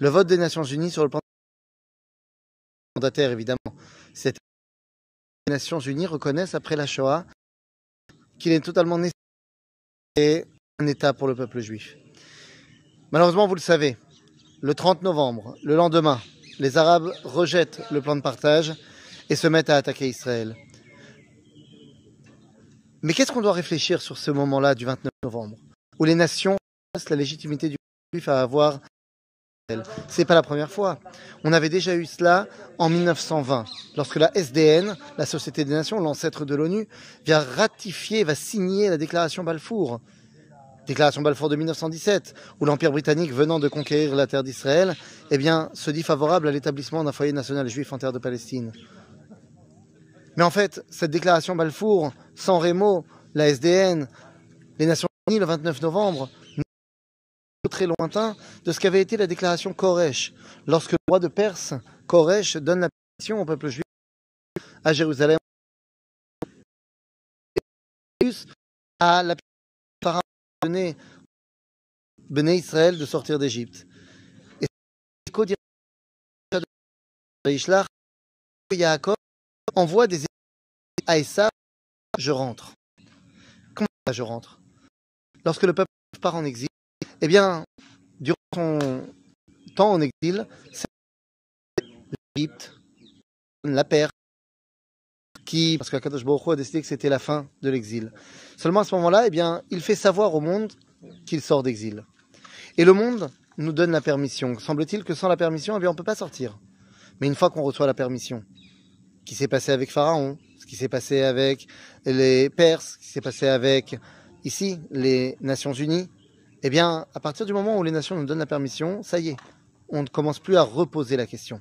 Le vote des Nations Unies sur le plan mandataire, évidemment, c'est les Nations Unies reconnaissent après la Shoah qu'il est totalement nécessaire un État pour le peuple juif. Malheureusement, vous le savez, le 30 novembre, le lendemain, les Arabes rejettent le plan de partage et se mettent à attaquer Israël. Mais qu'est-ce qu'on doit réfléchir sur ce moment-là du 29 novembre, où les nations passent la légitimité du juif à avoir c'est pas la première fois. On avait déjà eu cela en 1920, lorsque la SDN, la Société des Nations, l'ancêtre de l'ONU, vient ratifier, va signer la déclaration Balfour. Déclaration Balfour de 1917, où l'Empire britannique, venant de conquérir la terre d'Israël, eh bien, se dit favorable à l'établissement d'un foyer national juif en terre de Palestine. Mais en fait, cette déclaration Balfour, sans Rémo, la SDN, les Nations Unies le 29 novembre, très lointain de ce qu'avait été la déclaration Koresh, lorsque le roi de Perse, Koresh, donne la permission au peuple juif à Jérusalem à la donner Béné Israël de sortir d'Égypte. Et Yaakov envoie des à Essa, je rentre. Comment je rentre? Lorsque le peuple part en exil, eh bien, durant son temps en exil, l'Égypte, la Perse, qui, parce qu'Akadosh Baruch a décidé que c'était la fin de l'exil. Seulement à ce moment-là, eh bien, il fait savoir au monde qu'il sort d'exil. Et le monde nous donne la permission. Semble-t-il que sans la permission, eh bien, on ne peut pas sortir. Mais une fois qu'on reçoit la permission, qui s'est passé avec Pharaon, ce qui s'est passé avec les Perses, qui s'est passé avec ici les Nations Unies, eh bien, à partir du moment où les nations nous donnent la permission, ça y est, on ne commence plus à reposer la question.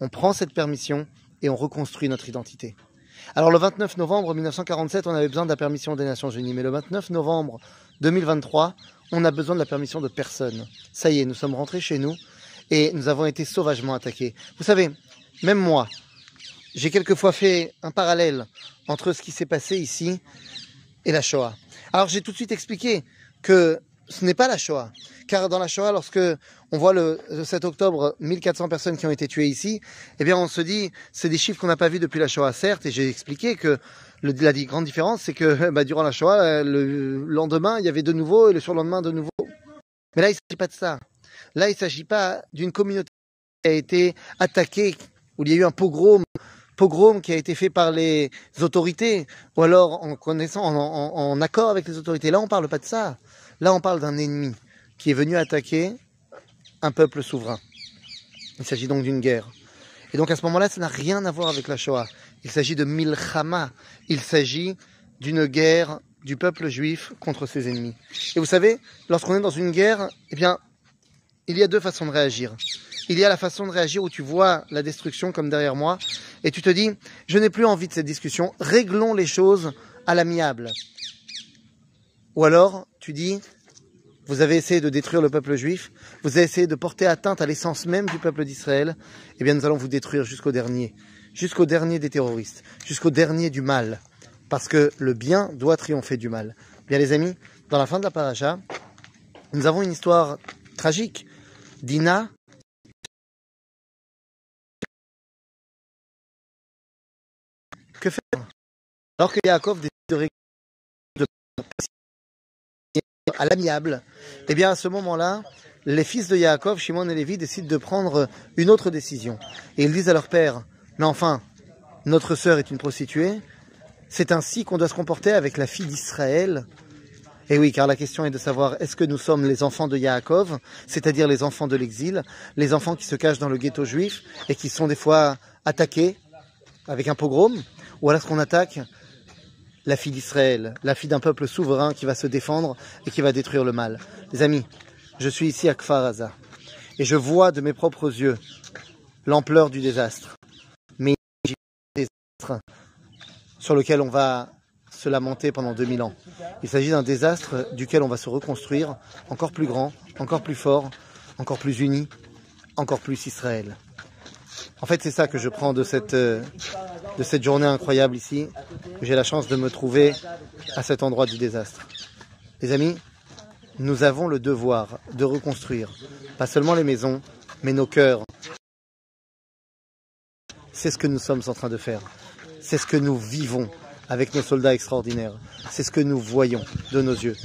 On prend cette permission et on reconstruit notre identité. Alors le 29 novembre 1947, on avait besoin de la permission des Nations Unies, mais le 29 novembre 2023, on a besoin de la permission de personne. Ça y est, nous sommes rentrés chez nous et nous avons été sauvagement attaqués. Vous savez, même moi, j'ai quelquefois fait un parallèle entre ce qui s'est passé ici et la Shoah. Alors j'ai tout de suite expliqué que ce n'est pas la Shoah. Car dans la Shoah, lorsque on voit le, 7 octobre 1400 personnes qui ont été tuées ici, eh bien on se dit, c'est des chiffres qu'on n'a pas vus depuis la Shoah, certes, et j'ai expliqué que la grande différence, c'est que bah, durant la Shoah, le lendemain, il y avait de nouveau, et le surlendemain, de nouveau. Mais là, il ne s'agit pas de ça. Là, il ne s'agit pas d'une communauté qui a été attaquée, où il y a eu un pogrom, pogrom qui a été fait par les autorités, ou alors en connaissant, en, accord avec les autorités. Là, on parle pas de ça. Là, on parle d'un ennemi qui est venu attaquer un peuple souverain. Il s'agit donc d'une guerre. Et donc à ce moment-là, ça n'a rien à voir avec la Shoah. Il s'agit de Milchama. Il s'agit d'une guerre du peuple juif contre ses ennemis. Et vous savez, lorsqu'on est dans une guerre, eh bien, il y a deux façons de réagir. Il y a la façon de réagir où tu vois la destruction comme derrière moi et tu te dis, je n'ai plus envie de cette discussion, réglons les choses à l'amiable. Ou alors, tu dis, vous avez essayé de détruire le peuple juif, vous avez essayé de porter atteinte à l'essence même du peuple d'Israël, eh bien nous allons vous détruire jusqu'au dernier, jusqu'au dernier des terroristes, jusqu'au dernier du mal, parce que le bien doit triompher du mal. Bien les amis, dans la fin de la paracha, nous avons une histoire tragique. Dina, Alors que Yaakov décide de régler à l'amiable, eh bien à ce moment-là, les fils de Yaakov, Shimon et Lévi, décident de prendre une autre décision. Et ils disent à leur père, mais enfin, notre sœur est une prostituée, c'est ainsi qu'on doit se comporter avec la fille d'Israël. Et oui, car la question est de savoir est-ce que nous sommes les enfants de Yaakov, c'est-à-dire les enfants de l'exil, les enfants qui se cachent dans le ghetto juif et qui sont des fois attaqués avec un pogrom, ou alors est-ce qu'on attaque la fille d'Israël, la fille d'un peuple souverain qui va se défendre et qui va détruire le mal. Les amis, je suis ici à Kfar et je vois de mes propres yeux l'ampleur du désastre. Mais désastre sur lequel on va se lamenter pendant 2000 ans. Il s'agit d'un désastre duquel on va se reconstruire encore plus grand, encore plus fort, encore plus uni, encore plus Israël. En fait, c'est ça que je prends de cette, euh, de cette journée incroyable ici. J'ai la chance de me trouver à cet endroit du désastre. Les amis, nous avons le devoir de reconstruire, pas seulement les maisons, mais nos cœurs. C'est ce que nous sommes en train de faire. C'est ce que nous vivons avec nos soldats extraordinaires. C'est ce que nous voyons de nos yeux.